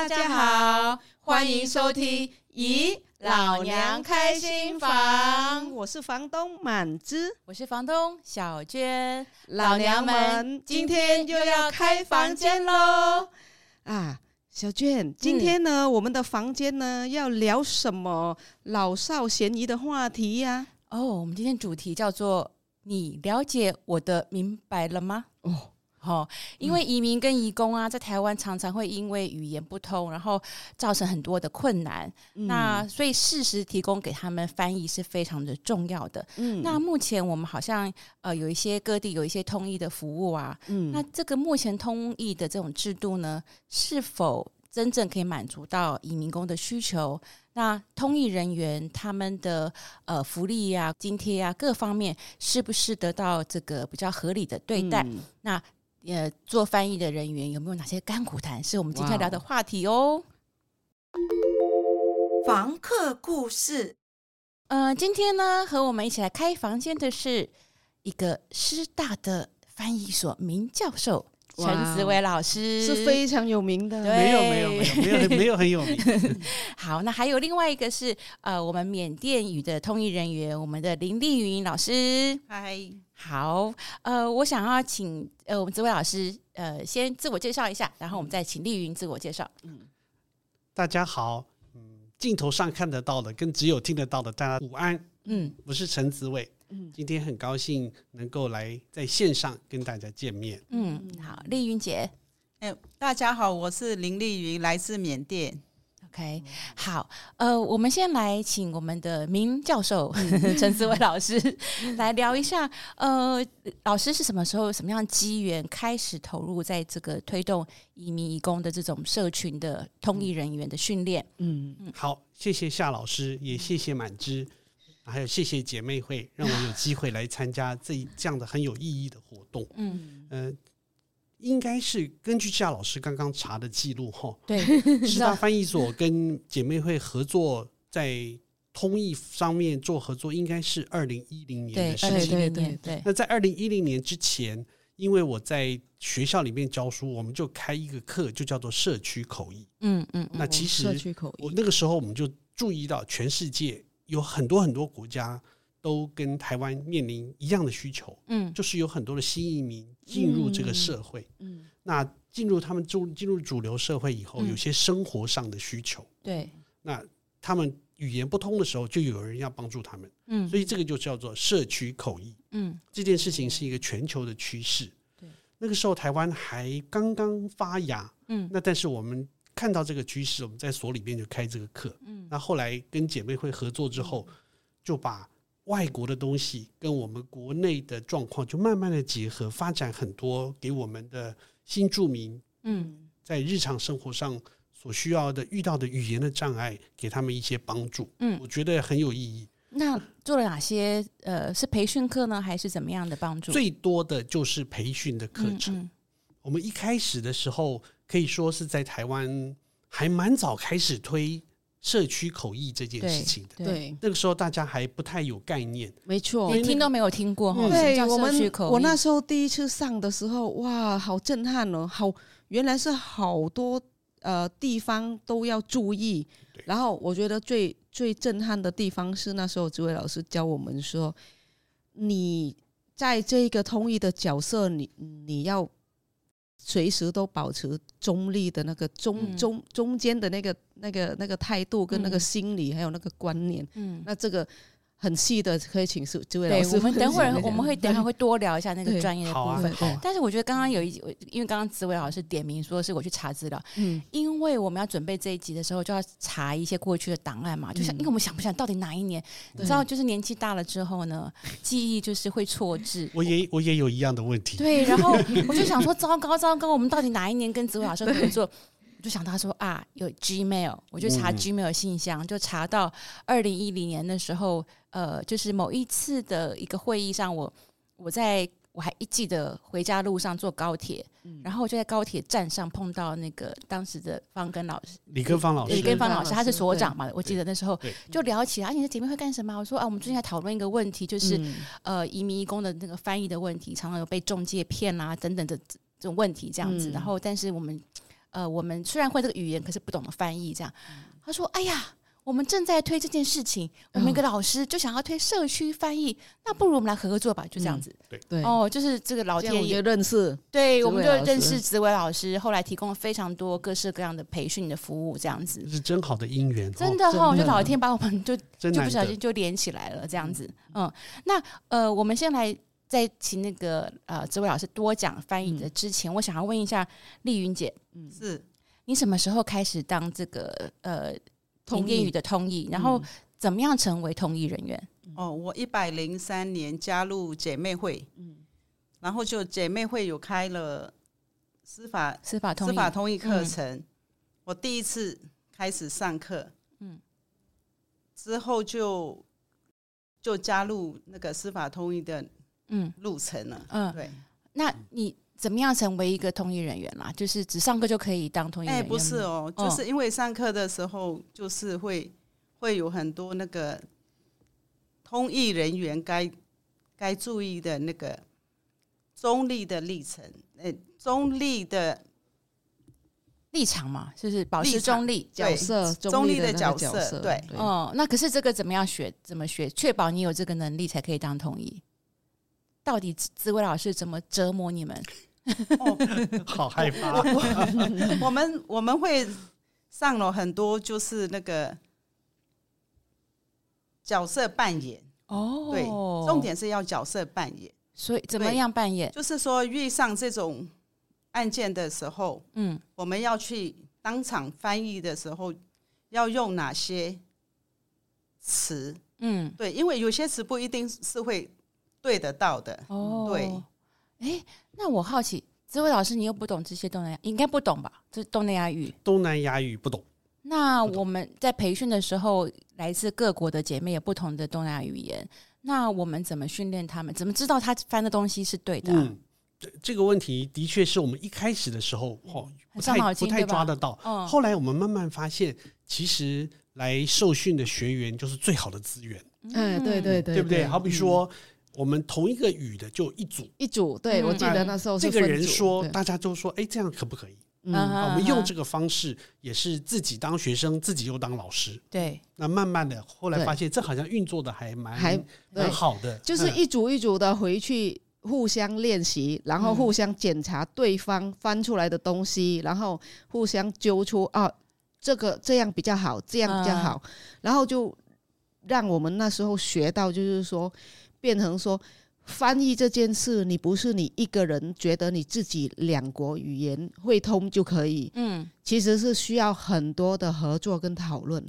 大家好，欢迎收听《咦老娘开新房》，我是房东满枝，我是房东小娟，老娘们今天又要开房间喽！啊，小娟，今天呢，嗯、我们的房间呢要聊什么老少咸宜的话题呀、啊？哦，我们今天主题叫做“你了解我的明白了吗？”哦。哦，因为移民跟移工啊，在台湾常常会因为语言不通，然后造成很多的困难。嗯、那所以适时提供给他们翻译是非常的重要的。嗯，那目前我们好像呃有一些各地有一些通译的服务啊。嗯，那这个目前通译的这种制度呢，是否真正可以满足到移民工的需求？那通译人员他们的呃福利啊、津贴啊各方面，是不是得到这个比较合理的对待？嗯、那呃，做翻译的人员有没有哪些甘苦谈？是我们今天聊的话题哦。房客故事。呃，今天呢，和我们一起来开房间的是一个师大的翻译所名教授。陈子伟老师是非常有名的，对没有没有没有没有没有很有名。好，那还有另外一个是呃，我们缅甸语的通译人员，我们的林丽云老师。嗨，好，呃，我想要请呃我们子伟老师呃先自我介绍一下，然后我们再请丽云自我介绍。嗯，大家好，嗯，镜头上看得到的跟只有听得到的，大家午安。嗯，我是陈子伟。嗯，今天很高兴能够来在线上跟大家见面。嗯，好，丽云姐，哎，大家好，我是林丽云，来自缅甸。OK，好，呃，我们先来请我们的明教授 陈思维老师来聊一下。呃，老师是什么时候、什么样的机缘开始投入在这个推动移民移工的这种社群的通译人员的训练？嗯嗯，好，谢谢夏老师，也谢谢满枝。还有谢谢姐妹会，让我有机会来参加这一这样的很有意义的活动。嗯，呃，应该是根据夏老师刚刚查的记录哈，对，师大翻译所跟姐妹会合作，在通译上面做合作，应该是二零一零年的事情。对对对对。那在二零一零年之前，因为我在学校里面教书，我们就开一个课，就叫做社区口译。嗯嗯。那其实社区口译，我那个时候我们就注意到全世界。有很多很多国家都跟台湾面临一样的需求，嗯，就是有很多的新移民进入这个社会，嗯，那进入他们中进入主流社会以后，有些生活上的需求，对，那他们语言不通的时候，就有人要帮助他们，嗯，所以这个就叫做社区口译，嗯，这件事情是一个全球的趋势，对，那个时候台湾还刚刚发芽，嗯，那但是我们。看到这个趋势，我们在所里面就开这个课。嗯，那后来跟姐妹会合作之后，就把外国的东西跟我们国内的状况就慢慢的结合，发展很多给我们的新住民。嗯，在日常生活上所需要的、遇到的语言的障碍，给他们一些帮助。嗯，我觉得很有意义。那做了哪些？呃，是培训课呢，还是怎么样的帮助？最多的就是培训的课程。嗯嗯，我们一开始的时候。可以说是在台湾还蛮早开始推社区口译这件事情的。对，那个时候大家还不太有概念，没错，连听都没有听过。哈、对，我们我那时候第一次上的时候，哇，好震撼哦！好，原来是好多呃地方都要注意。然后我觉得最最震撼的地方是那时候这位老师教我们说，你在这个通译的角色，你你要。随时都保持中立的那个中中中间的那个那个那个态度跟那个心理还有那个观念，嗯，那这个。很细的，可以请示这位老师。对，我们等会儿我们会等会儿会多聊一下那个专业的部分。啊、但是我觉得刚刚有一，因为刚刚紫伟老师点名说是我去查资料，嗯，因为我们要准备这一集的时候，就要查一些过去的档案嘛，就像因为我们想不想到底哪一年？嗯、你知道，就是年纪大了之后呢，记忆就是会错字。我也我也有一样的问题。对，然后我就想说，糟糕糟糕，我们到底哪一年跟紫伟老师合作？我就想到说啊，有 Gmail，我就查 Gmail 信箱，嗯、就查到二零一零年的时候，呃，就是某一次的一个会议上，我我在我还一记得回家路上坐高铁，嗯、然后我就在高铁站上碰到那个当时的方根老师，李根芳老师，李根芳老师，他是所长嘛，我记得那时候就聊起来，啊，你的姐妹会干什么？我说啊，我们最近在讨论一个问题，就是、嗯、呃，移民移工的那个翻译的问题，常常有被中介骗啊等等的这种问题这样子，嗯、然后但是我们。呃，我们虽然会这个语言，可是不懂得翻译。这样，他说：“哎呀。”我们正在推这件事情，我们一个老师就想要推社区翻译，那不如我们来合作吧，就这样子。对。对。哦，就是这个老天爷认识，对，我们就认识紫薇老师，后来提供了非常多各式各样的培训的服务，这样子。是真好的姻缘，真的哈，就老天把我们就就不小心就连起来了，这样子。嗯，那呃，我们先来在请那个呃紫薇老师多讲翻译的之前，我想要问一下丽云姐，嗯，是你什么时候开始当这个呃？缅甸语的通译，然后怎么样成为通译人员？哦，我一百零三年加入姐妹会，嗯，然后就姐妹会有开了司法司法通司法通译课程，嗯、我第一次开始上课，嗯，之后就就加入那个司法通译的嗯。路程了，嗯，对，那你。怎么样成为一个通译人员啦？就是只上课就可以当通译人员？哎，不是哦，就是因为上课的时候，就是会会有很多那个通译人员该该注意的那个中立的历程，哎，中立的立场嘛，就是保持中立角色，中立的角色，对，哦，那可是这个怎么样学？怎么学？确保你有这个能力才可以当通译？到底紫薇老师怎么折磨你们？哦，好害怕！我 们我们会上了很多，就是那个角色扮演哦。对，重点是要角色扮演。所以怎么样扮演？就是说遇上这种案件的时候，嗯，我们要去当场翻译的时候，要用哪些词？嗯，对，因为有些词不一定是会对得到的。哦，对。哎，那我好奇，紫薇老师，你又不懂这些东南亚，应该不懂吧？这东南亚语，东南亚语不懂。那我们在培训的时候，来自各国的姐妹有不同的东南亚语言，那我们怎么训练他们？怎么知道他翻的东西是对的？嗯，这这个问题的确是我们一开始的时候，哦，不太不太抓得到。嗯，后来我们慢慢发现，其实来受训的学员就是最好的资源。嗯，对对对，对不对？好比说。我们同一个语的就一组。一组，对，我记得那时候这个人说，大家都说，哎，这样可不可以？嗯，我们用这个方式也是自己当学生，自己又当老师。对，那慢慢的后来发现，这好像运作的还蛮还蛮好的，就是一组一组的回去互相练习，然后互相检查对方翻出来的东西，然后互相揪出啊，这个这样比较好，这样比较好，然后就让我们那时候学到，就是说。变成说，翻译这件事，你不是你一个人觉得你自己两国语言会通就可以，嗯，其实是需要很多的合作跟讨论。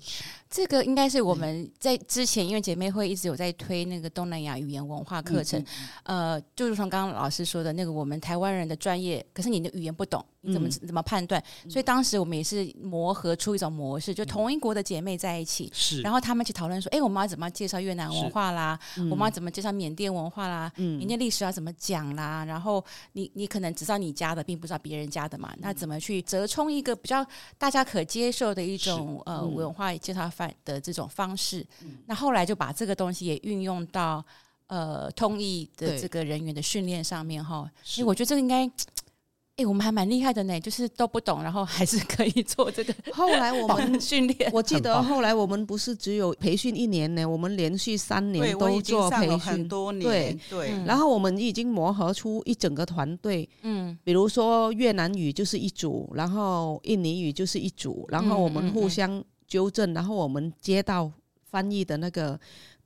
这个应该是我们在之前，因为姐妹会一直有在推那个东南亚语言文化课程，呃，就如同刚刚老师说的那个，我们台湾人的专业，可是你的语言不懂，你怎么怎么判断？所以当时我们也是磨合出一种模式，就同一国的姐妹在一起，是，然后他们去讨论说，哎，我们要怎么介绍越南文化啦？我们要怎么介绍缅甸文化啦？缅甸历史要怎么讲啦？然后你你可能只知道你家的，并不知道别人家的嘛？那怎么去折冲一个比较大家可接受的一种呃文化介绍？的这种方式，嗯、那后来就把这个东西也运用到呃通译的这个人员的训练上面哈。所以我觉得这个应该，哎，我们还蛮厉害的呢，就是都不懂，然后还是可以做这个。后来我们训练，我记得后来我们不是只有培训一年呢，我们连续三年都做培训，很多年。对对，然后我们已经磨合出一整个团队。嗯，比如说越南语就是一组，然后印尼语就是一组，然后我们互相。纠正，然后我们接到翻译的那个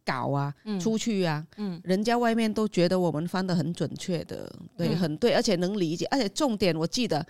稿啊，嗯、出去啊，嗯，人家外面都觉得我们翻得很准确的，对，嗯、很对，而且能理解，而且重点我记得，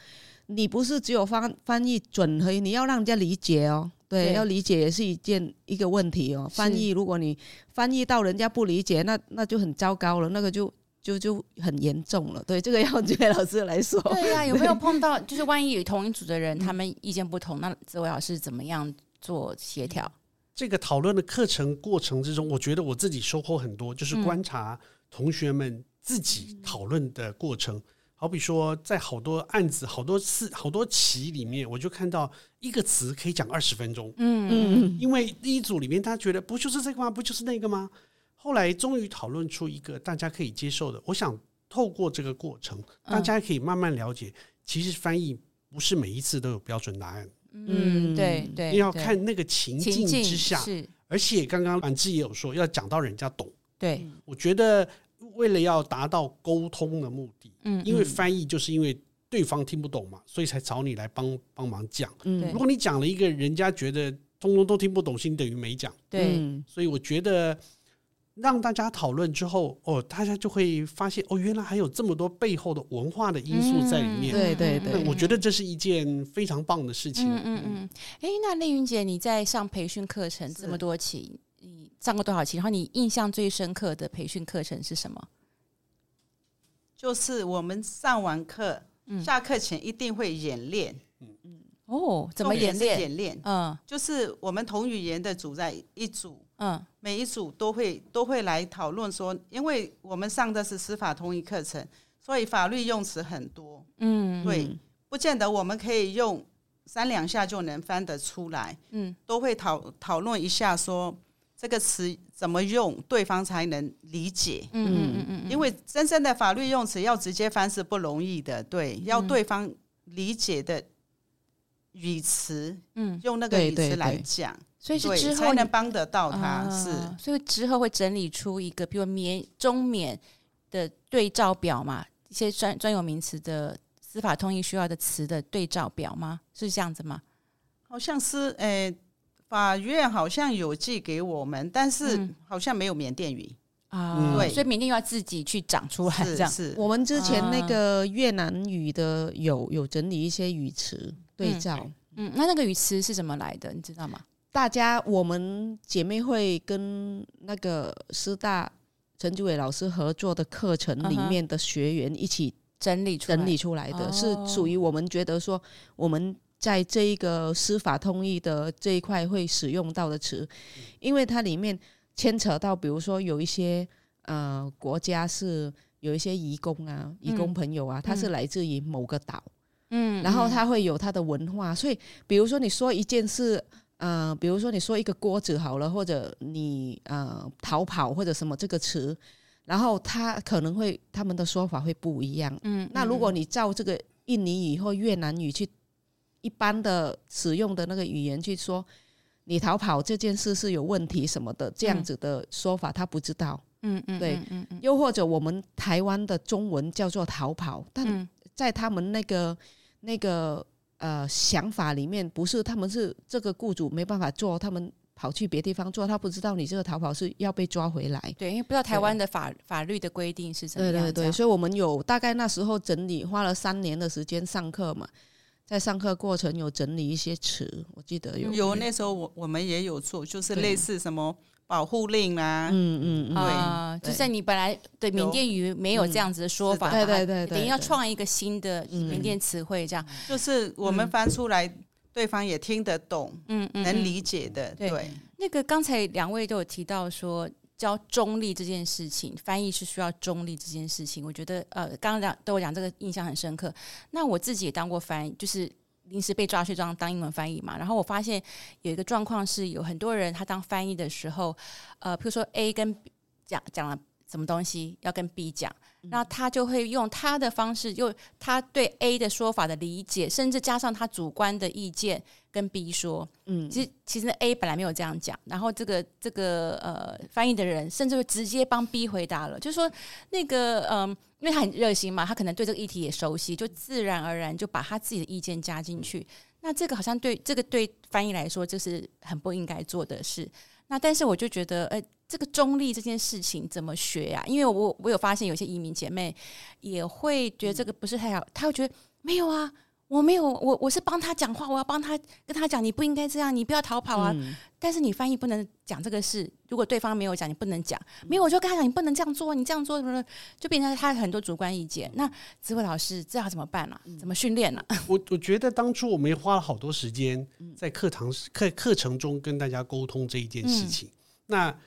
你不是只有翻翻译准可以，你要让人家理解哦，对，对要理解也是一件一个问题哦。翻译如果你翻译到人家不理解，那那就很糟糕了，那个就就就很严重了。对，这个要 这位老师来说。对呀、啊，有没有碰到就是万一有同一组的人，他们意见不同，那这位老师怎么样？做协调，这个讨论的课程过程之中，我觉得我自己收获很多，就是观察同学们自己讨论的过程。嗯、好比说，在好多案子、好多次、好多期里面，我就看到一个词可以讲二十分钟。嗯嗯，因为第一组里面他觉得不就是这个吗？不就是那个吗？后来终于讨论出一个大家可以接受的。我想透过这个过程，大家可以慢慢了解，其实翻译。不是每一次都有标准答案。嗯，对对，要看那个情境之下。是，而且刚刚婉志也有说，要讲到人家懂。对，我觉得为了要达到沟通的目的，嗯，因为翻译就是因为对方听不懂嘛，所以才找你来帮帮忙讲。嗯，如果你讲了一个人家觉得通通都听不懂，心等于没讲。对，所以我觉得。让大家讨论之后，哦，大家就会发现，哦，原来还有这么多背后的文化的因素在里面。对对对，我觉得这是一件非常棒的事情。嗯嗯嗯。哎，那丽云姐，你在上培训课程这么多期，你上过多少期？然后你印象最深刻的培训课程是什么？就是我们上完课，下课前一定会演练。嗯嗯。哦，怎么演练？演练。嗯，就是我们同语言的组在一组。嗯，每一组都会都会来讨论说，因为我们上的是司法通译课程，所以法律用词很多。嗯，对，不见得我们可以用三两下就能翻得出来。嗯，都会讨讨论一下说这个词怎么用，对方才能理解。嗯嗯嗯，因为真正的法律用词要直接翻是不容易的，对，要对方理解的语词，嗯，用那个语词来讲。所以是之后能帮得到他，啊、是，所以之后会整理出一个，比如缅、中缅的对照表嘛，一些专专有名词的司法通译需要的词的对照表吗？是这样子吗？好像是，诶、欸，法院好像有寄给我们，但是好像没有缅甸语、嗯、啊，对，所以缅甸要自己去长出来，这样是。是我们之前那个越南语的有有整理一些语词对照，嗯，嗯，那那个语词是怎么来的？你知道吗？大家，我们姐妹会跟那个师大陈志伟老师合作的课程里面的学员一起整理整理出来的，是属于我们觉得说我们在这一个司法通译的这一块会使用到的词，因为它里面牵扯到，比如说有一些呃国家是有一些移工啊，移工朋友啊，他是来自于某个岛，嗯，然后他会有他的文化，所以比如说你说一件事。呃，比如说你说一个锅子好了，或者你呃逃跑或者什么这个词，然后他可能会他们的说法会不一样。嗯，那如果你照这个印尼语或越南语去一般的使用的那个语言去说，你逃跑这件事是有问题什么的这样子的说法，他不知道。嗯嗯，对，嗯嗯，又或者我们台湾的中文叫做逃跑，但在他们那个那个。呃，想法里面不是他们是这个雇主没办法做，他们跑去别地方做，他不知道你这个逃跑是要被抓回来。对，因为不知道台湾的法法律的规定是怎么样。对对对，所以我们有大概那时候整理，花了三年的时间上课嘛，在上课过程有整理一些词，我记得有。有那时候我我们也有做，就是类似什么。保护令啊，嗯嗯啊，就在你本来对缅甸语没有这样子的说法，对对对，等于要创一个新的缅甸词汇，这样。就是我们翻出来，对方也听得懂，嗯嗯，能理解的。对，那个刚才两位都有提到说教中立这件事情，翻译是需要中立这件事情，我觉得呃，刚刚讲都有讲这个印象很深刻。那我自己也当过翻译，就是。临时被抓去当当英文翻译嘛，然后我发现有一个状况是，有很多人他当翻译的时候，呃，譬如说 A 跟讲讲了什么东西要跟 B 讲，那他就会用他的方式，用他对 A 的说法的理解，甚至加上他主观的意见跟 B 说，嗯，其实其实 A 本来没有这样讲，然后这个这个呃翻译的人甚至会直接帮 B 回答了，就是说那个嗯。呃因为他很热心嘛，他可能对这个议题也熟悉，就自然而然就把他自己的意见加进去。那这个好像对这个对翻译来说，这是很不应该做的事。那但是我就觉得，哎，这个中立这件事情怎么学呀？因为我我有发现有些移民姐妹也会觉得这个不是太好，她会觉得没有啊。我没有，我我是帮他讲话，我要帮他跟他讲，你不应该这样，你不要逃跑啊！嗯、但是你翻译不能讲这个事，如果对方没有讲，你不能讲。没有，我就跟他讲，你不能这样做，你这样做什么就变成他很多主观意见。那智慧老师这要怎么办呢、啊？怎么训练呢？我我觉得当初我们也花了好多时间在课堂课课程中跟大家沟通这一件事情。嗯、那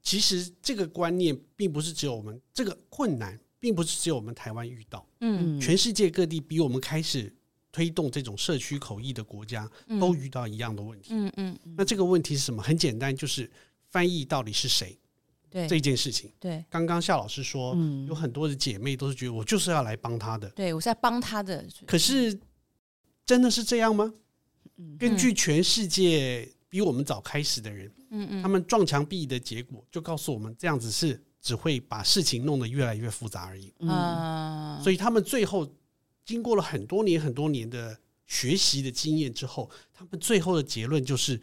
其实这个观念并不是只有我们这个困难，并不是只有我们台湾遇到。嗯，全世界各地比我们开始。推动这种社区口译的国家都遇到一样的问题。嗯嗯，那这个问题是什么？很简单，就是翻译到底是谁？对这件事情。对，刚刚夏老师说，有很多的姐妹都是觉得我就是要来帮他的。对，我是在帮他的。可是真的是这样吗？根据全世界比我们早开始的人，嗯嗯，他们撞墙壁的结果就告诉我们，这样子是只会把事情弄得越来越复杂而已。嗯，所以他们最后经过了很多年、很多年的学习的经验之后，他们最后的结论就是，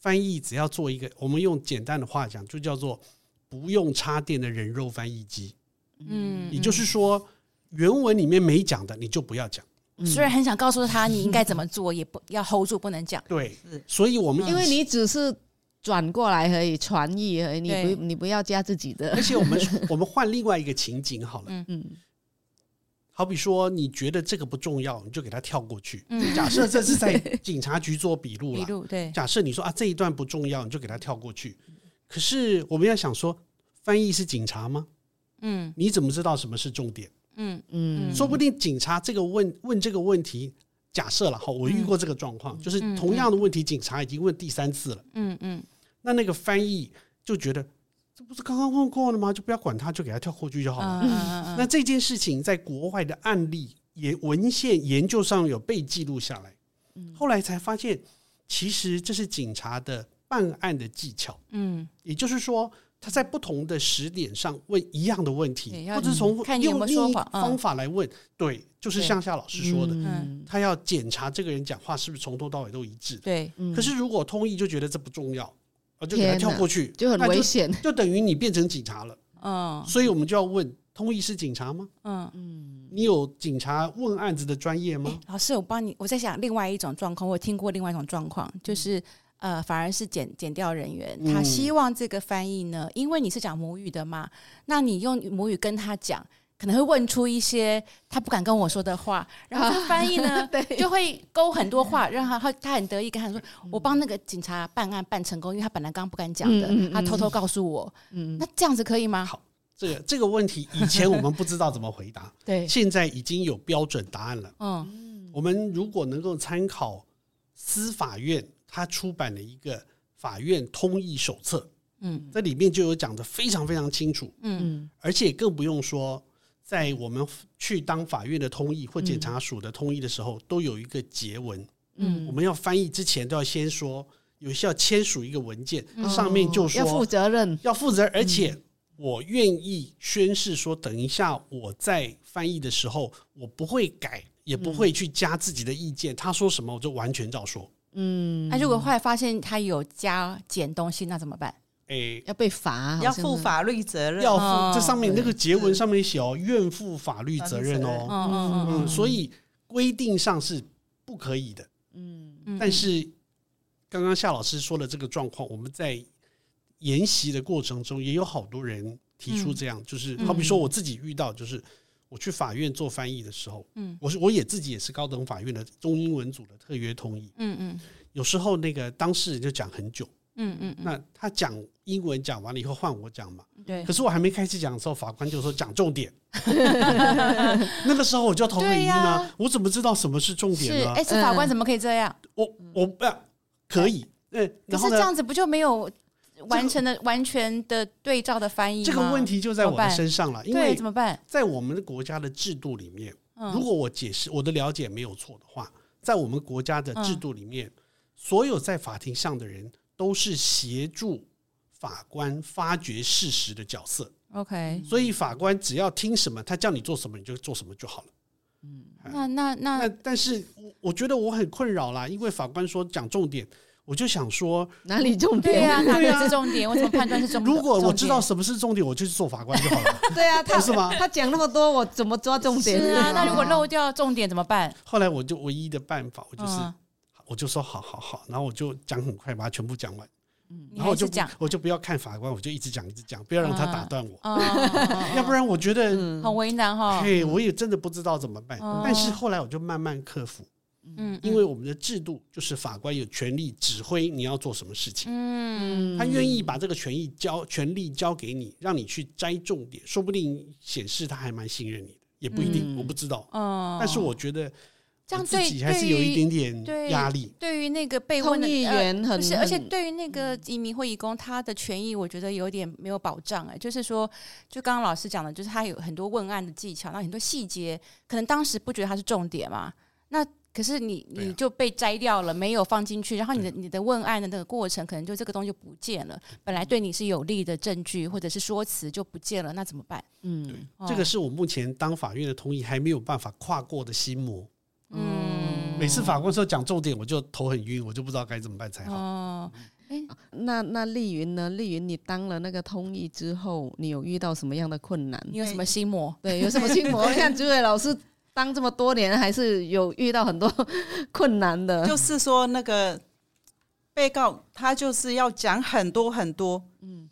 翻译只要做一个，我们用简单的话讲，就叫做不用插电的人肉翻译机。嗯，也就是说，原文里面没讲的，你就不要讲。虽然很想告诉他你应该怎么做，也不要 hold 住，不能讲。对，所以我们因为你只是转过来而已，传译而已，你不你不要加自己的。而且我们 我们换另外一个情景好了，嗯嗯，好比说你觉得这个不重要，你就给他跳过去。假设这是在 警察局做笔录了，笔录对。假设你说啊这一段不重要，你就给他跳过去。可是我们要想说，翻译是警察吗？嗯，你怎么知道什么是重点？嗯嗯，说不定警察这个问问这个问题，假设了哈，我遇过这个状况，就是同样的问题，警察已经问第三次了。嗯嗯，那那个翻译就觉得这不是刚刚问过了吗？就不要管他，就给他跳过去就好了。那这件事情在国外的案例也文献研究上有被记录下来。后来才发现，其实这是警察的办案的技巧。嗯，也就是说。他在不同的时点上问一样的问题，或者从用另一方法来问，对，就是向夏老师说的，他要检查这个人讲话是不是从头到尾都一致。对，可是如果通译就觉得这不重要，啊，就给他跳过去，就很危险，就等于你变成警察了。嗯，所以我们就要问：通译是警察吗？嗯嗯，你有警察问案子的专业吗？老师，我帮你，我在想另外一种状况，我听过另外一种状况，就是。呃，反而是减减掉人员，他希望这个翻译呢，因为你是讲母语的嘛，那你用母语跟他讲，可能会问出一些他不敢跟我说的话，然后翻译呢，就会勾很多话，让他他他很得意跟他说，我帮那个警察办案办成功，因为他本来刚刚不敢讲的，他偷偷告诉我，嗯。那这样子可以吗？好，这个这个问题以前我们不知道怎么回答，对，现在已经有标准答案了。嗯，我们如果能够参考司法院。他出版的一个法院通译手册，嗯，这里面就有讲的非常非常清楚，嗯，而且更不用说，在我们去当法院的通译或检察署的通译的时候，都有一个结文，嗯，我们要翻译之前都要先说，有需要签署一个文件，上面就说要负责任，要负责，而且我愿意宣誓说，等一下我在翻译的时候，我不会改，也不会去加自己的意见，他说什么我就完全照说。嗯，那如果后来发现他有加减东西，那怎么办？哎，要被罚，要负法律责任。要负，这上面那个结文上面写哦，愿负法律责任哦。嗯嗯嗯。所以规定上是不可以的。嗯。但是刚刚夏老师说的这个状况，我们在研习的过程中也有好多人提出这样，就是好比说我自己遇到，就是。我去法院做翻译的时候，嗯，我是我也自己也是高等法院的中英文组的特约通译，嗯嗯，有时候那个当事人就讲很久，嗯嗯，那他讲英文讲完了以后换我讲嘛，对，可是我还没开始讲的时候，法官就说讲重点，那个时候我就头很晕啊，我怎么知道什么是重点呢？哎，这法官怎么可以这样？我我不要可以，嗯，可是这样子不就没有？完成的完全的对照的翻译，这个问题就在我的身上了。因为怎么办？在我们的国家的制度里面，如果我解释我的了解没有错的话，在我们国家的制度里面，所有在法庭上的人都是协助法官发掘事实的角色。OK，所以法官只要听什么，他叫你做什么，你就做什么就好了。嗯，那那那，但是我我觉得我很困扰啦，因为法官说讲重点。我就想说，哪里重点？对啊，哪里是重点？我怎么判断是重点？如果我知道什么是重点，我就去做法官就好了。对啊，他是吗？他讲那么多，我怎么抓重点？是啊，那如果漏掉重点怎么办？后来我就唯一的办法，我就是，我就说好好好，然后我就讲很快，把它全部讲完。嗯，然后我就我就不要看法官，我就一直讲一直讲，不要让他打断我。要不然我觉得很为难哈。嘿，我也真的不知道怎么办。但是后来我就慢慢克服。嗯，因为我们的制度就是法官有权利指挥你要做什么事情。嗯，他愿意把这个权益交权利交给你，让你去摘重点，说不定显示他还蛮信任你的，也不一定，我不知道。哦，但是我觉得这样自己还是有一点点压力。对于那个被问的议员，不是，而且对于那个移民或移工，他的权益我觉得有点没有保障。哎，就是说，就刚刚老师讲的，就是他有很多问案的技巧，那很多细节可能当时不觉得他是重点嘛，那。可是你你就被摘掉了，没有放进去，然后你的你的问案的那个过程，可能就这个东西就不见了。本来对你是有利的证据或者是说辞就不见了，那怎么办？嗯，这个是我目前当法院的同意还没有办法跨过的心魔。嗯，每次法官说讲重点，我就头很晕，我就不知道该怎么办才好。哦，哎，那那丽云呢？丽云，你当了那个通译之后，你有遇到什么样的困难？你有什么心魔？对，有什么心魔？你看，朱伟老师。当这么多年，还是有遇到很多困难的。就是说，那个被告他就是要讲很多很多，嗯，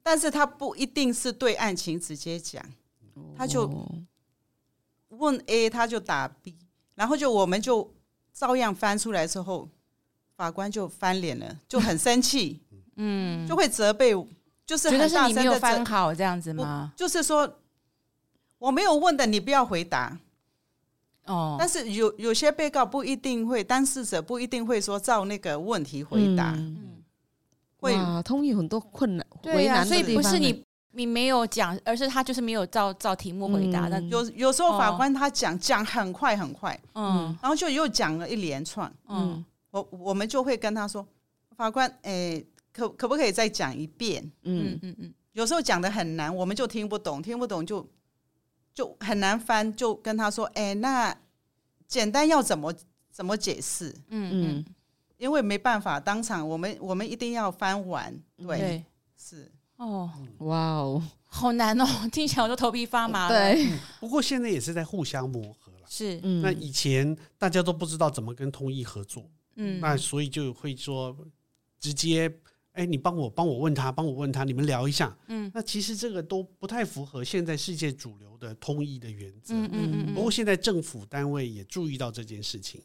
但是他不一定是对案情直接讲，他就问 A，他就答 B，然后就我们就照样翻出来之后，法官就翻脸了，就很生气，嗯，就会责备，就是很大声的觉得是你没有翻好这样子吗？就是说我没有问的，你不要回答。哦，但是有有些被告不一定会，当事者不一定会说照那个问题回答，嗯，会通有很多困难，对呀、啊，所以不是你你没有讲，而是他就是没有照照题目回答。那、嗯、有有时候法官他讲讲、哦、很快很快，嗯，然后就又讲了一连串，嗯，我我们就会跟他说，法官，哎、欸，可可不可以再讲一遍？嗯嗯嗯，有时候讲的很难，我们就听不懂，听不懂就。就很难翻，就跟他说：“哎，那简单要怎么怎么解释？嗯嗯，因为没办法当场，我们我们一定要翻完。对，对是哦，哇哦，好难哦，听起来我都头皮发麻。对、嗯，不过现在也是在互相磨合了。是，嗯、那以前大家都不知道怎么跟通译合作，嗯，那所以就会说直接。”哎，你帮我帮我问他，帮我问他，你们聊一下。嗯，那其实这个都不太符合现在世界主流的通译的原则。嗯嗯嗯。不过现在政府单位也注意到这件事情，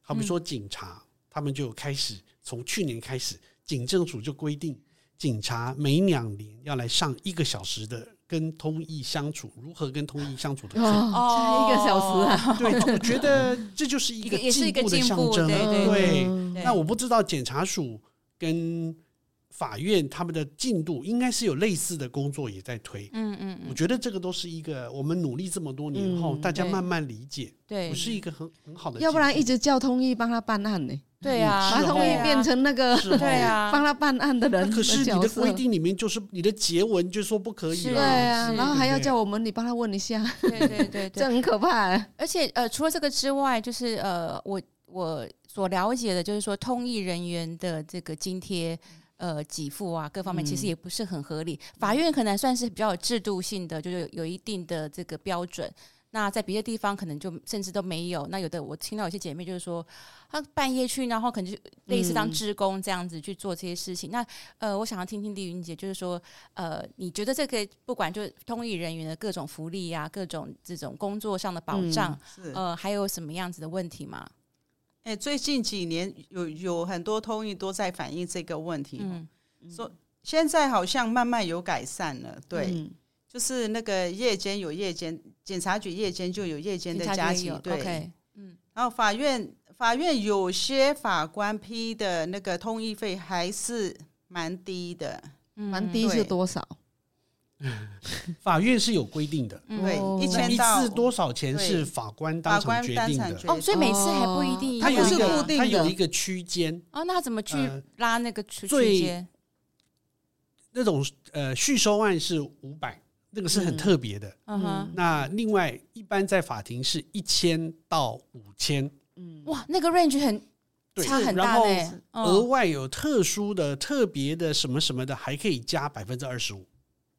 好比说警察，他们就开始从去年开始，警政署就规定，警察每两年要来上一个小时的跟通译相处，如何跟通译相处的课。哦，一个小时啊？对，我觉得这就是一个进步的象征。对对。那我不知道检察署跟法院他们的进度应该是有类似的工作也在推，嗯嗯，我觉得这个都是一个我们努力这么多年后，大家慢慢理解，对，不是一个很很好的。要不然一直叫通译帮他办案呢？对呀，把通译变成那个对啊，帮他办案的人。可是你的规定里面就是你的结文就说不可以，对啊，然后还要叫我们你帮他问一下，对对对，这很可怕。而且呃，除了这个之外，就是呃，我我所了解的就是说，通译人员的这个津贴。呃，给付啊，各方面其实也不是很合理。嗯、法院可能算是比较有制度性的，就是有，有一定的这个标准。那在别的地方可能就甚至都没有。那有的我听到有些姐妹就是说，她半夜去，然后可能就类似当职工这样子去做这些事情。嗯、那呃，我想要听听丽云姐，就是说，呃，你觉得这个不管就是通译人员的各种福利啊，各种这种工作上的保障，嗯、呃，还有什么样子的问题吗？哎，最近几年有有很多通译都在反映这个问题，嗯说现在好像慢慢有改善了。对，就是那个夜间有夜间，检察局夜间就有夜间的家庭。对，嗯，然后法院法院有些法官批的那个通译费还是蛮低的，蛮低是多少？法院是有规定的，对，一千一次多少钱是法官当场决定的。哦，所以每次还不一定，它有一个它有一个区间。哦，那怎么去拉那个区间？那种呃续收案是五百，那个是很特别的，嗯哼。那另外一般在法庭是一千到五千，嗯，哇，那个 range 很差很大嘞。额外有特殊的、特别的什么什么的，还可以加百分之二十五。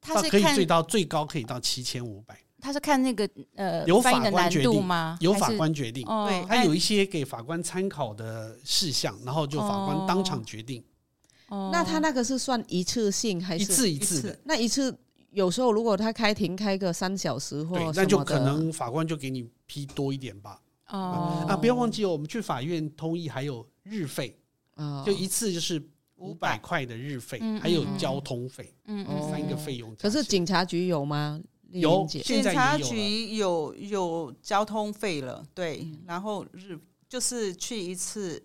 他是可以最到最高可以到七千五百。他是看那个呃，由法官决定吗？由法官决定。对，他有一些给法官参考的事项，然后就法官当场决定。哦，那他那个是算一次性还是一次一次的？那一次有时候如果他开庭开个三小时或那就可能法官就给你批多一点吧。哦啊，不要忘记哦，我们去法院通译还有日费，就一次就是。五百块的日费，还有交通费，嗯，三个费用。可是警察局有吗？有，警察局有有交通费了，对。然后日就是去一次，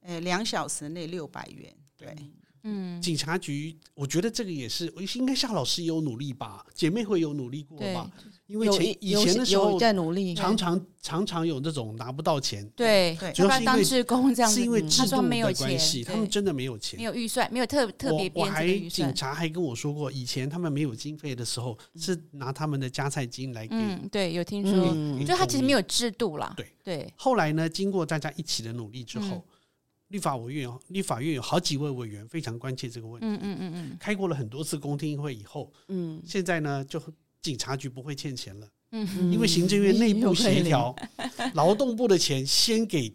呃，两小时内六百元，对。嗯，警察局，我觉得这个也是，应该夏老师也有努力吧，姐妹会有努力过吧？因为前以前的时候在努力，常常常常有那种拿不到钱，对，主要是当志工这样子，是因为制度的关系，他们真的没有钱，没有预算，没有特特别编还警察还跟我说过，以前他们没有经费的时候，是拿他们的加菜金来给。嗯，对，有听说，就他其实没有制度啦。对。对。后来呢，经过大家一起的努力之后。立法委员，立法院有好几位委员非常关切这个问题。嗯嗯嗯嗯，开过了很多次公听会以后，嗯，现在呢，就警察局不会欠钱了。嗯嗯，因为行政院内部协调，劳动部的钱先给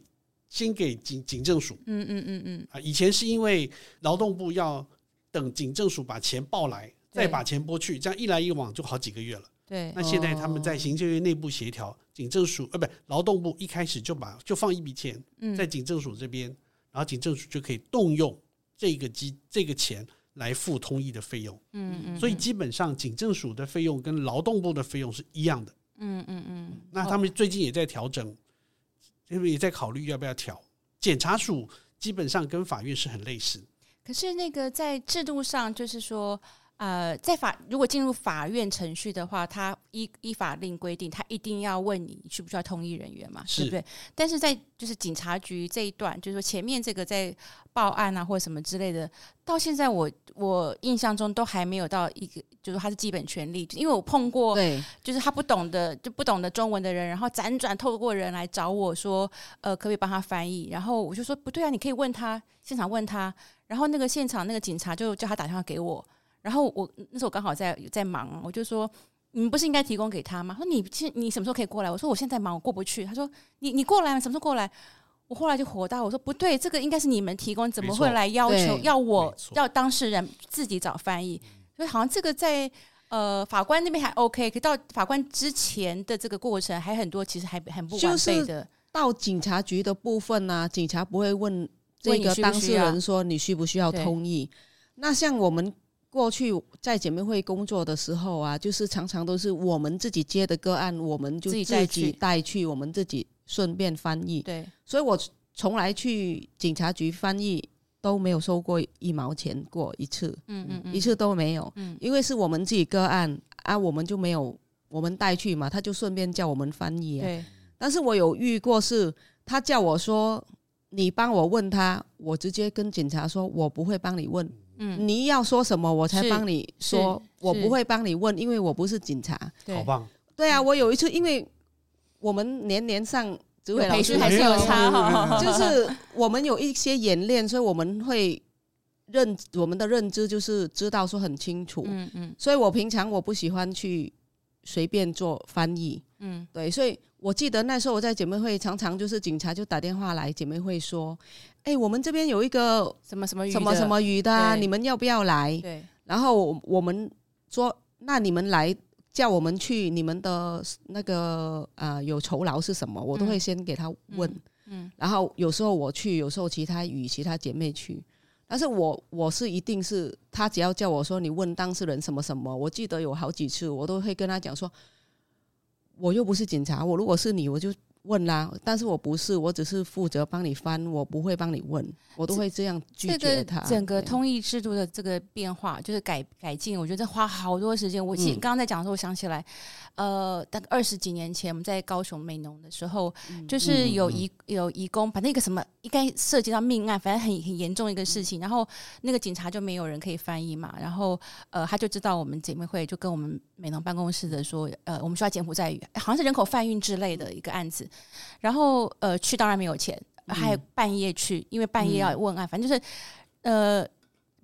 先给警警政署。嗯嗯嗯嗯，啊，以前是因为劳动部要等警政署把钱报来，再把钱拨去，这样一来一往就好几个月了。对，那现在他们在行政院内部协调，警政署呃，不，劳动部一开始就把就放一笔钱在警政署这边。然后警政署就可以动用这个机这个钱来付通译的费用，嗯嗯，所以基本上警政署的费用跟劳动部的费用是一样的，嗯嗯嗯。那他们最近也在调整，因为也在考虑要不要调。检察署基本上跟法院是很类似，可是那个在制度上就是说。呃，在法如果进入法院程序的话，他依依法令规定，他一定要问你需不需要通译人员嘛，是对不对？但是在就是警察局这一段，就是说前面这个在报案啊或者什么之类的，到现在我我印象中都还没有到一个，就是他是基本权利，因为我碰过，对，就是他不懂的就不懂得中文的人，然后辗转透过人来找我说，呃，可不可以帮他翻译？然后我就说不对啊，你可以问他，现场问他，然后那个现场那个警察就叫他打电话给我。然后我那时候刚好在在忙，我就说你们不是应该提供给他吗？他说你现你什么时候可以过来？我说我现在忙，我过不去。他说你你过来，什么时候过来？我后来就火大，我说不对，这个应该是你们提供，怎么会来要求要我要当事人自己找翻译？所以好像这个在呃法官那边还 OK，可到法官之前的这个过程还很多，其实还很不完备的。到警察局的部分呢、啊，警察不会问这个当事人说你需不需要通译？那像我们。过去在姐妹会工作的时候啊，就是常常都是我们自己接的个案，我们就自己带去，我们自己顺便翻译。对，所以我从来去警察局翻译都没有收过一毛钱过一次，嗯嗯，嗯，一次都没有，嗯，因为是我们自己个案啊，我们就没有我们带去嘛，他就顺便叫我们翻译啊。对，但是我有遇过是，他叫我说你帮我问他，我直接跟警察说，我不会帮你问。嗯，你要说什么我才帮你说，我不会帮你问，因为我不是警察。好棒！对啊，我有一次，因为我们年年上指挥老师还是有差 哈，就是我们有一些演练，所以我们会认我们的认知就是知道说很清楚。嗯嗯，所以我平常我不喜欢去随便做翻译。嗯，对，所以我记得那时候我在姐妹会，常常就是警察就打电话来姐妹会说。哎、欸，我们这边有一个什么什么什么什么鱼的，啊，你们要不要来？对。然后我们说，那你们来叫我们去，你们的那个呃有酬劳是什么？我都会先给他问。嗯。嗯，然后有时候我去，有时候其他与其他姐妹去，但是我我是一定是他只要叫我说你问当事人什么什么，我记得有好几次我都会跟他讲说，我又不是警察，我如果是你，我就。问啦，但是我不是，我只是负责帮你翻，我不会帮你问，我都会这样拒绝他。这个、整个通译制度的这个变化，就是改改进，我觉得花好多时间。我记刚刚在讲的时候，我想起来，呃，大概二十几年前我们在高雄美浓的时候，嗯、就是有移有移工，把那个什么应该涉及到命案，反正很很严重一个事情，然后那个警察就没有人可以翻译嘛，然后呃，他就知道我们姐妹会就跟我们美浓办公室的说，呃，我们需要柬埔寨语，好像是人口贩运之类的一个案子。然后呃，去当然没有钱，还有半夜去，嗯、因为半夜要问案，反正就是呃，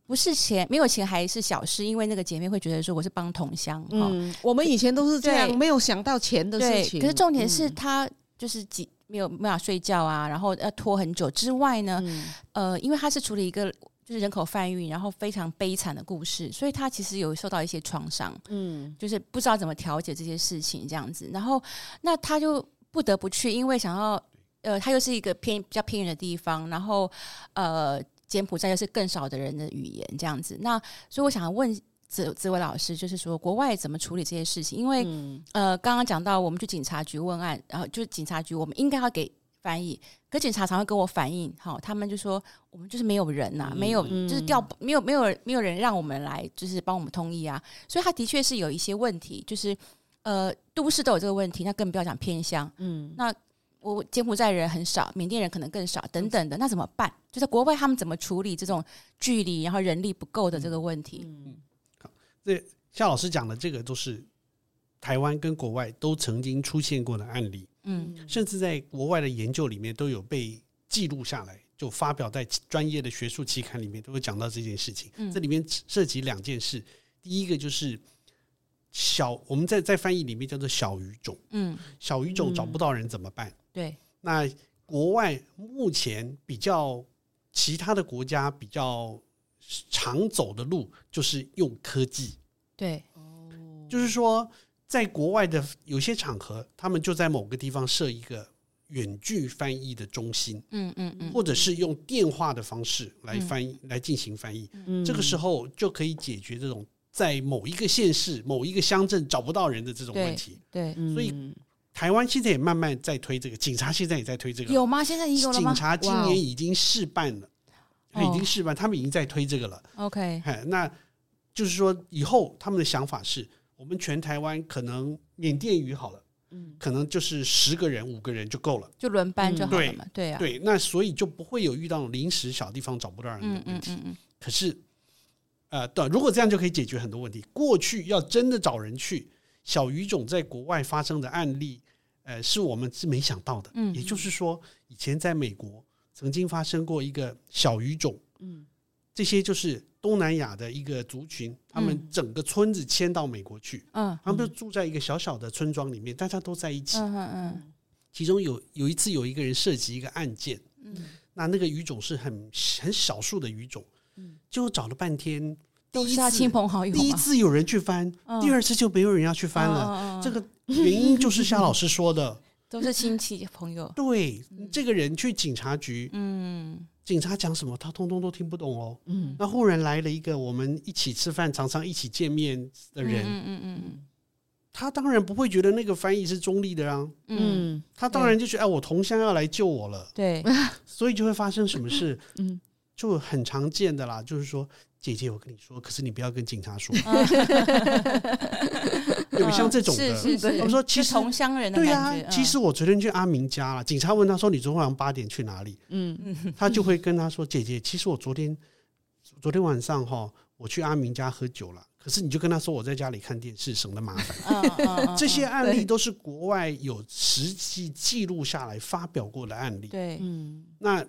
不是钱，没有钱还是小事，因为那个姐妹会觉得说我是帮同乡，嗯，我们以前都是这样，没有想到钱的事情。可是重点是她就是几没有没法睡觉啊，然后要拖很久之外呢，嗯、呃，因为他是处理一个就是人口贩运，然后非常悲惨的故事，所以他其实有受到一些创伤，嗯，就是不知道怎么调解这些事情这样子，然后那他就。不得不去，因为想要，呃，它又是一个偏比较偏远的地方，然后，呃，柬埔寨又是更少的人的语言这样子。那所以我想要问子子伟老师，就是说国外怎么处理这些事情？因为，嗯、呃，刚刚讲到我们去警察局问案，然后就是警察局，我们应该要给翻译。可警察常会跟我反映，哈，他们就说我们就是没有人呐、啊，没有就是调没有没有没有人让我们来就是帮我们通译啊。所以他的确是有一些问题，就是呃，都市都有这个问题，那更不要讲偏乡。嗯，那我柬埔寨人很少，缅甸人可能更少，等等的，那怎么办？就在国外他们怎么处理这种距离，然后人力不够的这个问题？嗯，好，这夏老师讲的这个都是。台湾跟国外都曾经出现过的案例，嗯，甚至在国外的研究里面都有被记录下来，就发表在专业的学术期刊里面，都会讲到这件事情。这里面涉及两件事，第一个就是小，我们在在翻译里面叫做小语种，嗯，小语种找不到人怎么办？对，那国外目前比较其他的国家比较常走的路就是用科技，对，就是说。在国外的有些场合，他们就在某个地方设一个远距翻译的中心，嗯嗯嗯，或者是用电话的方式来翻译、嗯、来进行翻译，嗯，这个时候就可以解决这种在某一个县市、某一个乡镇找不到人的这种问题。对，对，所以台湾现在也慢慢在推这个，警察现在也在推这个，有吗？现在已经有了吗？警察今年已经试办了，他已经试办，他们已经在推这个了。OK，那就是说以后他们的想法是。我们全台湾可能缅甸语好了，嗯，可能就是十个人、五个人就够了，就轮班就好了嘛，对啊，对，那所以就不会有遇到临时小地方找不到人的问题。可是，呃，对，如果这样就可以解决很多问题。过去要真的找人去小语种在国外发生的案例，呃，是我们是没想到的。嗯，也就是说，以前在美国曾经发生过一个小语种，嗯，这些就是。东南亚的一个族群，他们整个村子迁到美国去，嗯，他们就住在一个小小的村庄里面，大家都在一起，嗯嗯，其中有有一次有一个人涉及一个案件，嗯，那那个语种是很很少数的语种，嗯，就找了半天，第一次亲朋好友，第一次有人去翻，第二次就没有人要去翻了，这个原因就是夏老师说的，都是亲戚朋友，对，这个人去警察局，嗯。警察讲什么，他通通都听不懂哦。嗯，那忽然来了一个我们一起吃饭、常常一起见面的人，嗯嗯嗯，他当然不会觉得那个翻译是中立的啊。嗯，他当然就觉得，哎，我同乡要来救我了。对，所以就会发生什么事？嗯，就很常见的啦，就是说。姐姐，我跟你说，可是你不要跟警察说。有像这种的，我说其实同乡人的对呀。其实我昨天去阿明家了，警察问他说：“你昨天晚上八点去哪里？”嗯嗯，他就会跟他说：“姐姐，其实我昨天昨天晚上哈，我去阿明家喝酒了。可是你就跟他说我在家里看电视，省得麻烦。这些案例都是国外有实际记录下来发表过的案例。对，嗯，那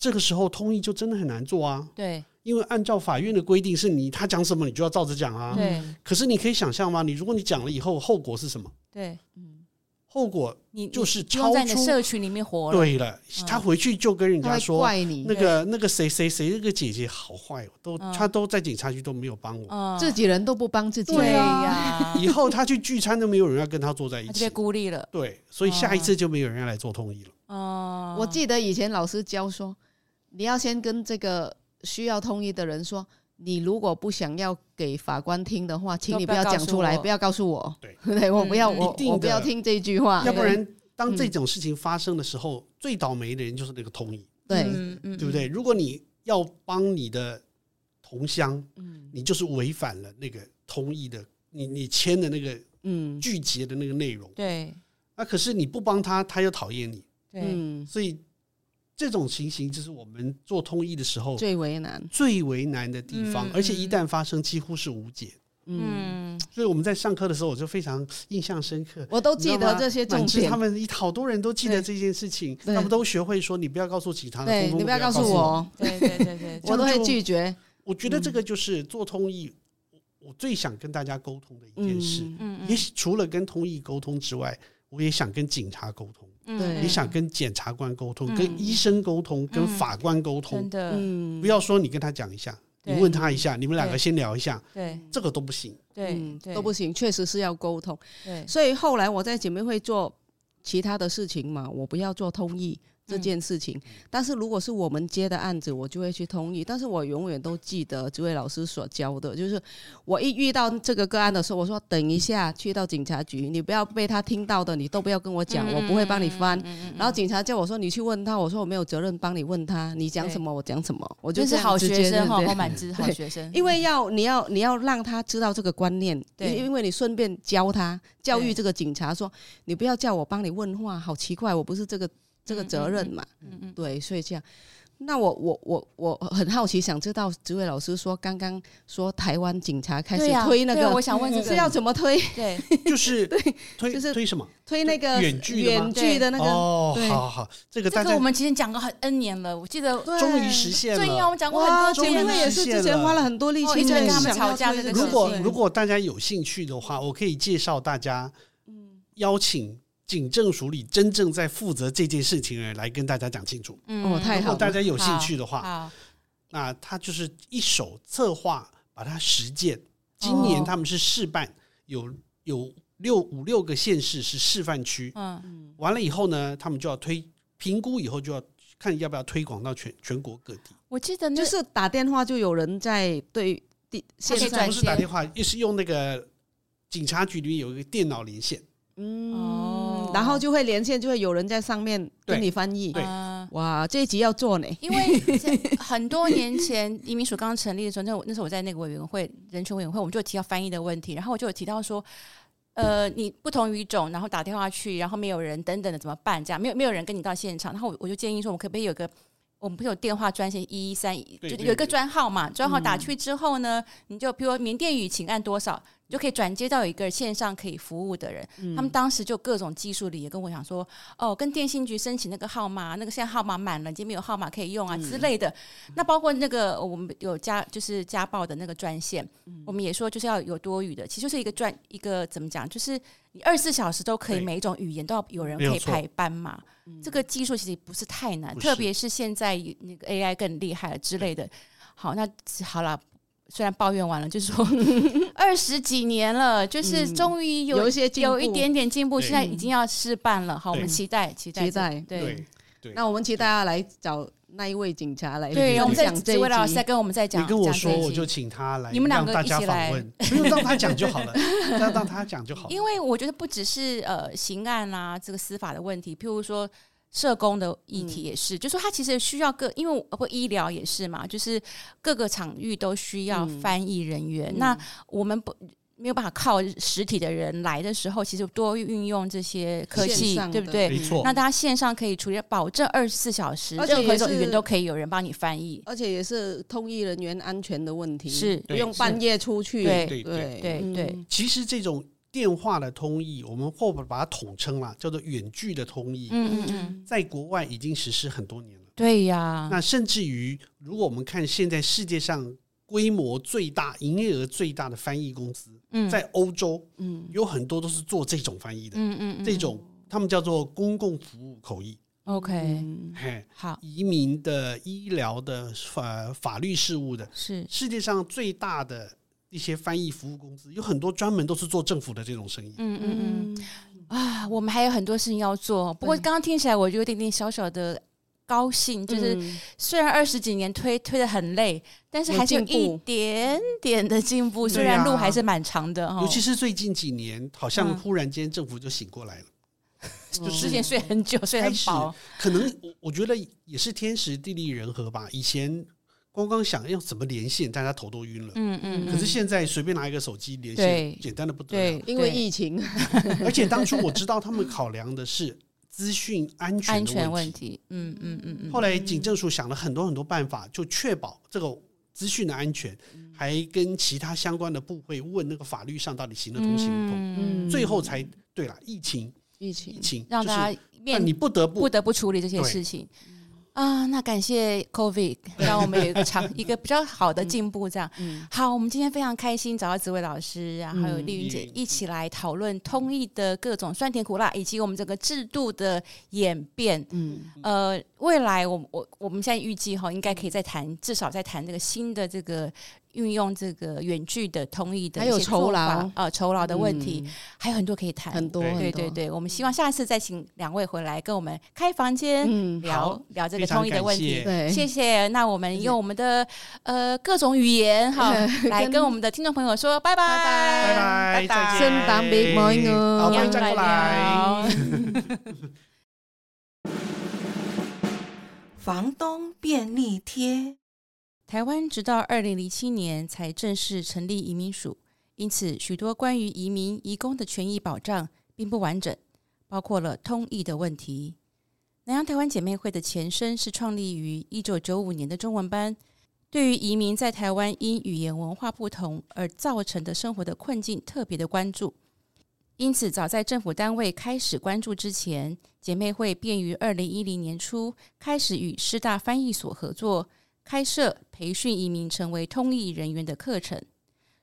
这个时候通译就真的很难做啊。对。因为按照法院的规定，是你他讲什么，你就要照着讲啊。对。可是你可以想象吗？你如果你讲了以后，后果是什么？对，嗯，后果你就是超出在你的社群里面活了。对了，他回去就跟人家说，怪你那个那个谁谁谁那个姐姐好坏哦，都他都在警察局都没有帮我，自己人都不帮自己。对呀。以后他去聚餐都没有人要跟他坐在一起，被孤立了。对，所以下一次就没有人要来做通译了。哦，我记得以前老师教说，你要先跟这个。需要通译的人说：“你如果不想要给法官听的话，请你不要讲出来，不要告诉我。对，对我不要，我我不要听这句话。要不然，当这种事情发生的时候，最倒霉的人就是那个通译。对，对不对？如果你要帮你的同乡，你就是违反了那个通译的，你你签的那个嗯拒绝的那个内容。对，那可是你不帮他，他又讨厌你。对，所以。”这种情形就是我们做通译的时候最为难、最为难的地方，而且一旦发生，几乎是无解。嗯，所以我们在上课的时候，我就非常印象深刻。我都记得这些重点，他们一好多人都记得这件事情，他们都学会说：“你不要告诉其他人，你不要告诉我。”对对对对，我都会拒绝。我觉得这个就是做通译，我最想跟大家沟通的一件事。嗯，也许除了跟通译沟通之外，我也想跟警察沟通。对，你想跟检察官沟通，跟医生沟通，跟法官沟通，真的，不要说你跟他讲一下，你问他一下，你们两个先聊一下，对，这个都不行，对，都不行，确实是要沟通。对，所以后来我在姐妹会做其他的事情嘛，我不要做通译，这件事情。但是如果是我们接的案子，我就会去同意。但是我永远都记得这位老师所教的，就是我一遇到这个个案的时候，我说等一下去到警察局，你不要被他听到的，你都不要跟我讲，我不会帮你翻。然后警察叫我说你去问他，我说我没有责任帮你问他，你讲什么我讲什么，我就是好学生哈，好满之好学生。因为要你要你要让他知道这个观念，对，因为你顺便教他教育这个警察说，你不要叫我帮你问话，好奇怪，我不是这个。这个责任嘛，嗯嗯，对，所以这样，那我我我我很好奇，想知道职位老师说刚刚说台湾警察开始推那个，我想问这个 是要怎么推？对，就是对，推就是推什么？推那个远距远距的那个。哦，好好好，这个大这个我们其实讲过很 N 年了，我记得终于实现了。对呀，我们讲过很多，因为也是之前花了很多力气在跟他们吵架。如果如果大家有兴趣的话，我可以介绍大家，嗯，邀请。警政署里真正在负责这件事情的人来跟大家讲清楚。嗯，太好了。如果大家有兴趣的话，那他就是一手策划，把它实践。今年他们是试办，有有六五六个县市是示范区。嗯，完了以后呢，他们就要推评估，以后就要看要不要推广到全全国各地。我记得就是打电话就有人在对地，现在不是打电话，又是用那个警察局里面有一个电脑连线。嗯，然后就会连线，就会有人在上面跟你翻译。对，哇，这一集要做呢。因为 很多年前移民署刚成立的时候，那那时候我在那个委员会人权委员会，我们就提到翻译的问题，然后我就有提到说，呃，你不同语种，然后打电话去，然后没有人等等的怎么办？这样没有没有人跟你到现场，然后我我就建议说，我们可不可以有个，我们不是有电话专线一一三，就有一个专号嘛，专号打去之后呢，你就比如说缅甸语，请按多少。就可以转接到有一个线上可以服务的人，嗯、他们当时就各种技术里也跟我讲说，哦，跟电信局申请那个号码，那个现在号码满了，已经没有号码可以用啊之类的。嗯、那包括那个我们有家就是家暴的那个专线，嗯、我们也说就是要有多语的，其实就是一个专一个怎么讲，就是你二十四小时都可以每一种语言都要有人可以排班嘛。这个技术其实不是太难，特别是现在那个 AI 更厉害了之类的。好，那好了。虽然抱怨完了，就是说 二十几年了，就是终于有、嗯、有一些有一点点进步，对现在已经要试办了。好，我们期待期待期待。对对，对那我们期待要来找那一位警察来。对，我们再这位老师再跟我们再讲。你跟我说，我就请他来。你们两个一起来，不用让他讲就好了，让让他讲就好了。因为我觉得不只是呃刑案啊，这个司法的问题，譬如说。社工的议题也是，嗯、就是说他其实需要各，因为不医疗也是嘛，就是各个场域都需要翻译人员。嗯、那我们不没有办法靠实体的人来的时候，其实多运用这些科技，对不对？没错。那大家线上可以处理，保证二十四小时，任何一种语言都可以有人帮你翻译，而且也是通译人员安全的问题，是不用半夜出去。对对对对对。其实这种。电话的通译，我们或把它统称了，叫做远距的通译。嗯嗯嗯，在国外已经实施很多年了。对呀，那甚至于，如果我们看现在世界上规模最大、营业额最大的翻译公司，嗯，在欧洲，嗯，有很多都是做这种翻译的。嗯嗯，这种他们叫做公共服务口译。OK，嘿，好，移民的、医疗的、法法律事务的，是世界上最大的。一些翻译服务公司有很多专门都是做政府的这种生意。嗯嗯嗯。啊，我们还有很多事情要做。不过刚刚听起来，我就有点点小小的高兴，就是虽然二十几年推推的很累，但是还是有一点点的进步。虽然路还是蛮长的。尤其是最近几年，好像忽然间政府就醒过来了，就之前睡很久，睡很饱。可能我我觉得也是天时地利人和吧。以前。刚刚想要怎么连线，大家头都晕了。嗯嗯。可是现在随便拿一个手机连线，简单的不得了。对，因为疫情。而且当初我知道他们考量的是资讯安全的问题。嗯嗯嗯嗯。后来警政署想了很多很多办法，就确保这个资讯的安全，还跟其他相关的部会问那个法律上到底行得通行不通。最后才对了，疫情疫情疫情让大家面你不得不不得不处理这些事情。啊，那感谢 COVID，让我们有一个长一个比较好的进步。这样，嗯、好，我们今天非常开心找到紫薇老师，然后还有丽云姐一起来讨论通译的各种酸甜苦辣，以及我们整个制度的演变。嗯，呃，未来我我我们现在预计哈，应该可以再谈，至少再谈这个新的这个运用这个远距的通译的还有酬劳。呃酬劳的问题，嗯、还有很多可以谈，很多，对对对，我们希望下一次再请两位回来跟我们开房间、嗯、聊聊这个通译的问题。对，谢谢。那我们用我们的呃各种语言哈 来跟我们的听众朋友说拜拜。拜拜，拜拜，圣诞别忘我，好，欢迎再过来。房东便利贴。台湾直到二零零七年才正式成立移民署，因此许多关于移民移工的权益保障并不完整，包括了通译的问题。南洋台湾姐妹会的前身是创立于一九九五年的中文班，对于移民在台湾因语言文化不同而造成的生活的困境特别的关注。因此，早在政府单位开始关注之前，姐妹会便于二零一零年初开始与师大翻译所合作，开设培训移民成为通译人员的课程。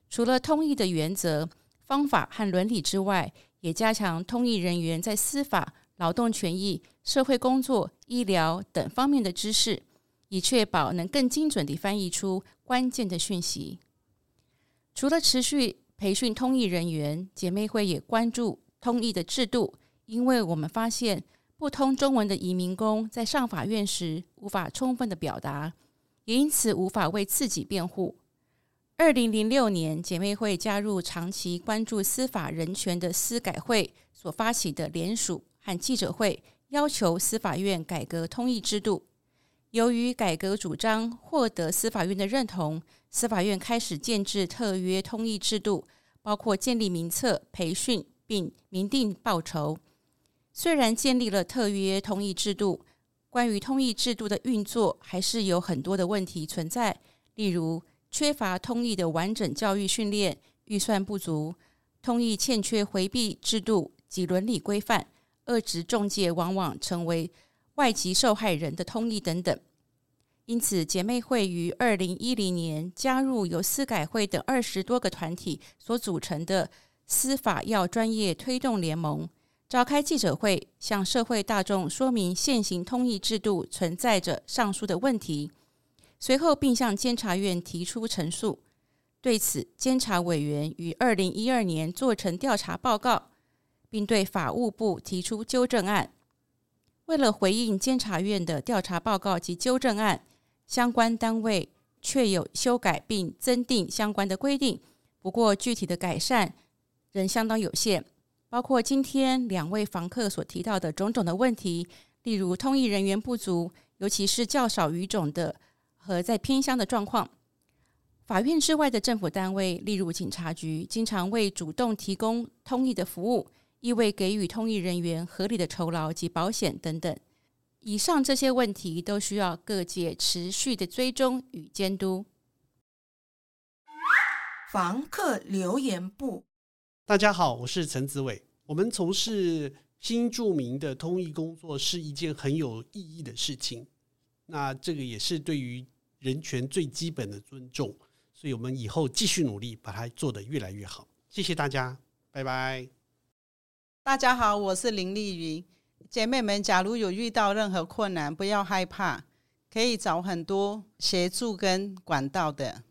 除了通译的原则、方法和伦理之外，也加强通译人员在司法、劳动权益、社会工作、医疗等方面的知识，以确保能更精准地翻译出关键的讯息。除了持续培训通译人员，姐妹会也关注通译的制度，因为我们发现不通中文的移民工在上法院时无法充分的表达，也因此无法为自己辩护。二零零六年，姐妹会加入长期关注司法人权的司改会所发起的联署和记者会，要求司法院改革通译制度。由于改革主张获得司法院的认同。司法院开始建制特约通译制度，包括建立名册、培训，并明定报酬。虽然建立了特约通译制度，关于通译制度的运作还是有很多的问题存在，例如缺乏通译的完整教育训练、预算不足、通译欠缺回避制度及伦理规范、恶质仲介往往成为外籍受害人的通译等等。因此，姐妹会于二零一零年加入由司改会等二十多个团体所组成的司法要专业推动联盟，召开记者会，向社会大众说明现行通译制度存在着上述的问题。随后，并向监察院提出陈述。对此，监察委员于二零一二年做成调查报告，并对法务部提出纠正案。为了回应监察院的调查报告及纠正案，相关单位确有修改并增订相关的规定，不过具体的改善仍相当有限，包括今天两位房客所提到的种种的问题，例如通译人员不足，尤其是较少语种的和在偏乡的状况。法院之外的政府单位，例如警察局，经常未主动提供通译的服务，亦未给予通译人员合理的酬劳及保险等等。以上这些问题都需要各界持续的追踪与监督。房客留言簿，大家好，我是陈子伟。我们从事新著名的通译工作是一件很有意义的事情。那这个也是对于人权最基本的尊重，所以我们以后继续努力，把它做得越来越好。谢谢大家，拜拜。大家好，我是林丽云。姐妹们，假如有遇到任何困难，不要害怕，可以找很多协助跟管道的。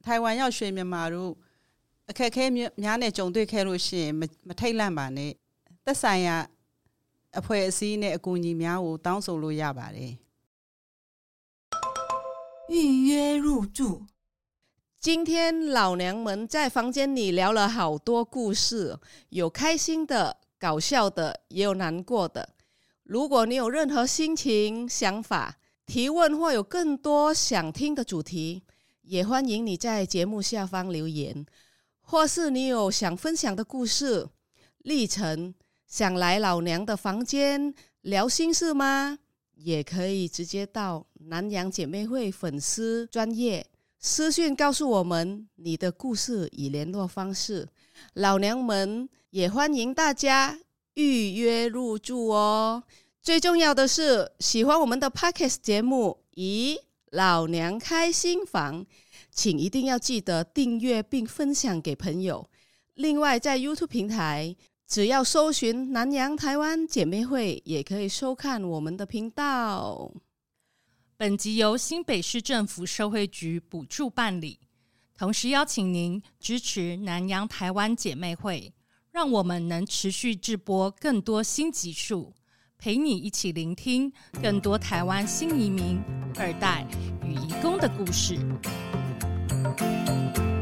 台湾要学缅马路，可可缅缅内总队开路线，没没太难吧呢？得三呀，啊，会是呢，姑娘苗五当手路亚吧嘞。预约入住，今天老娘们在房间里聊了好多故事，有开心的。搞笑的也有难过的。如果你有任何心情、想法、提问或有更多想听的主题，也欢迎你在节目下方留言。或是你有想分享的故事、历程，想来老娘的房间聊心事吗？也可以直接到南洋姐妹会粉丝专业私讯告诉我们你的故事与联络方式。老娘们。也欢迎大家预约入住哦。最重要的是，喜欢我们的 Podcast 节目，咦，老娘开新房，请一定要记得订阅并分享给朋友。另外，在 YouTube 平台，只要搜寻“南洋台湾姐妹会”，也可以收看我们的频道。本集由新北市政府社会局补助办理，同时邀请您支持南洋台湾姐妹会，让我们能持续直播更多新集数，陪你一起聆听更多台湾新移民二代与移工的故事。うん。